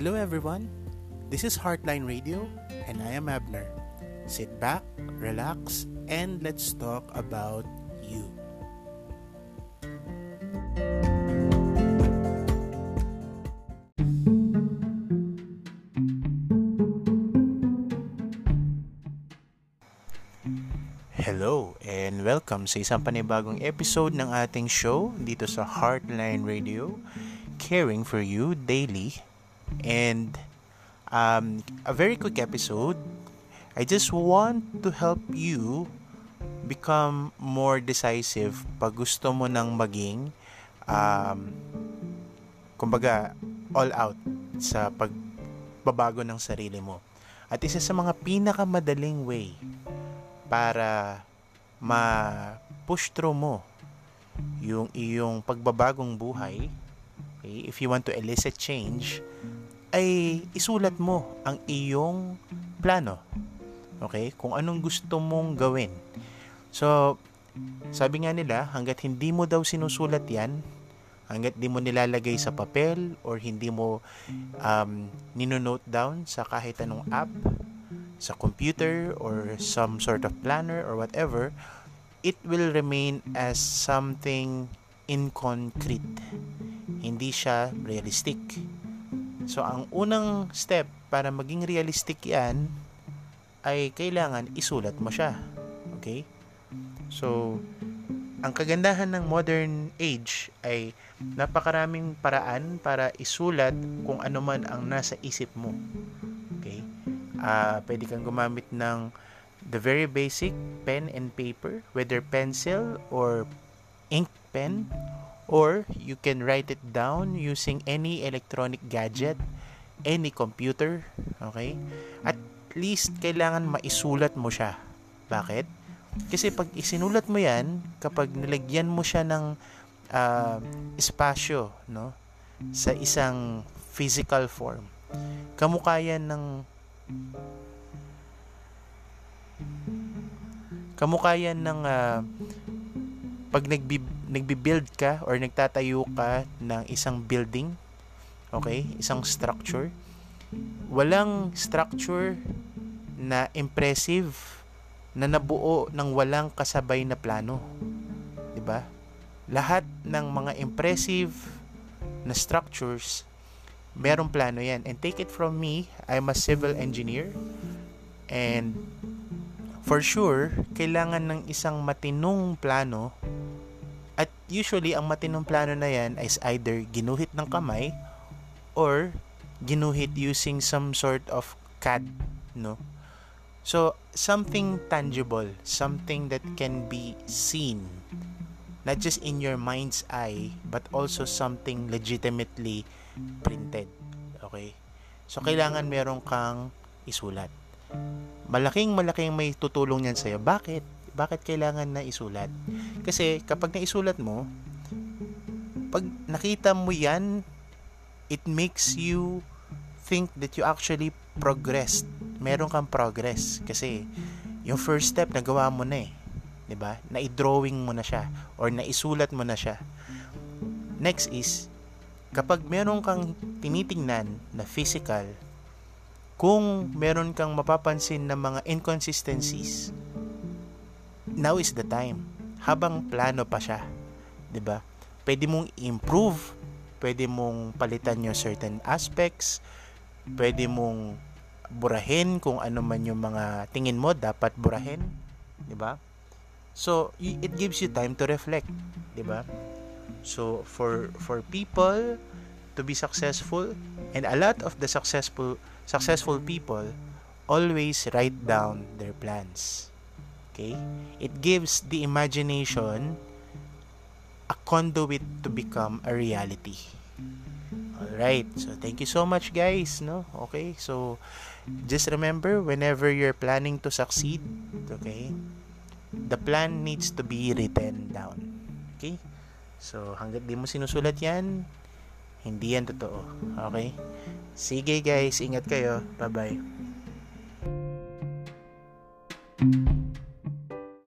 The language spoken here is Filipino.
Hello, everyone. This is Heartline Radio, and I am Abner. Sit back, relax, and let's talk about you. Hello and welcome sa isang panibagong episode ng ating show dito sa Heartline Radio, caring for you daily. And um, a very quick episode. I just want to help you become more decisive pag gusto mo nang maging um, kumbaga all out sa pagbabago ng sarili mo. At isa sa mga pinakamadaling way para ma-push through mo yung iyong pagbabagong buhay, okay, if you want to elicit change, ay isulat mo ang iyong plano. Okay? Kung anong gusto mong gawin. So, sabi nga nila, hanggat hindi mo daw sinusulat yan, hanggat di mo nilalagay sa papel or hindi mo um, ninonote down sa kahit anong app, sa computer or some sort of planner or whatever, it will remain as something inconcrete. Hindi siya realistic. So, ang unang step para maging realistic yan ay kailangan isulat mo siya. Okay? So, ang kagandahan ng modern age ay napakaraming paraan para isulat kung ano man ang nasa isip mo. Okay? Uh, pwede kang gumamit ng the very basic pen and paper, whether pencil or ink pen, or you can write it down using any electronic gadget, any computer, okay? At least kailangan maisulat mo siya. Bakit? Kasi pag isinulat mo yan, kapag nilagyan mo siya ng uh, espasyo, no? Sa isang physical form, kamukha yan ng Kamukha yan ng uh, pag nagbi, nagbi-build ka or nagtatayo ka ng isang building, okay, isang structure, walang structure na impressive na nabuo ng walang kasabay na plano. 'Di ba? Lahat ng mga impressive na structures merong plano 'yan. And take it from me, I'm a civil engineer and for sure, kailangan ng isang matinong plano at usually ang matinong plano na yan is either ginuhit ng kamay or ginuhit using some sort of CAD, no? So, something tangible, something that can be seen, not just in your mind's eye, but also something legitimately printed. Okay? So, kailangan meron kang isulat. Malaking malaking may tutulong niyan sa'yo. Bakit? Bakit kailangan na isulat? Kasi kapag naisulat mo, pag nakita mo yan, it makes you think that you actually progressed. Meron kang progress. Kasi yung first step, nagawa mo na eh. 'di ba? Na-drawing mo na siya or naisulat mo na siya. Next is kapag meron kang tinitingnan na physical kung meron kang mapapansin na mga inconsistencies, now is the time. Habang plano pa siya, 'di ba? Pwede mong improve, pwede mong palitan yung certain aspects, pwede mong burahin kung ano man yung mga tingin mo dapat burahin, 'di ba? So, it gives you time to reflect, 'di ba? So, for for people to be successful and a lot of the successful successful people always write down their plans. Okay? It gives the imagination a conduit to become a reality. Alright, so thank you so much guys, no? Okay, so just remember whenever you're planning to succeed, okay, the plan needs to be written down. Okay? So hanggat di mo sinusulat yan, hindi yan totoo. Okay? Sige guys, ingat kayo. Bye-bye.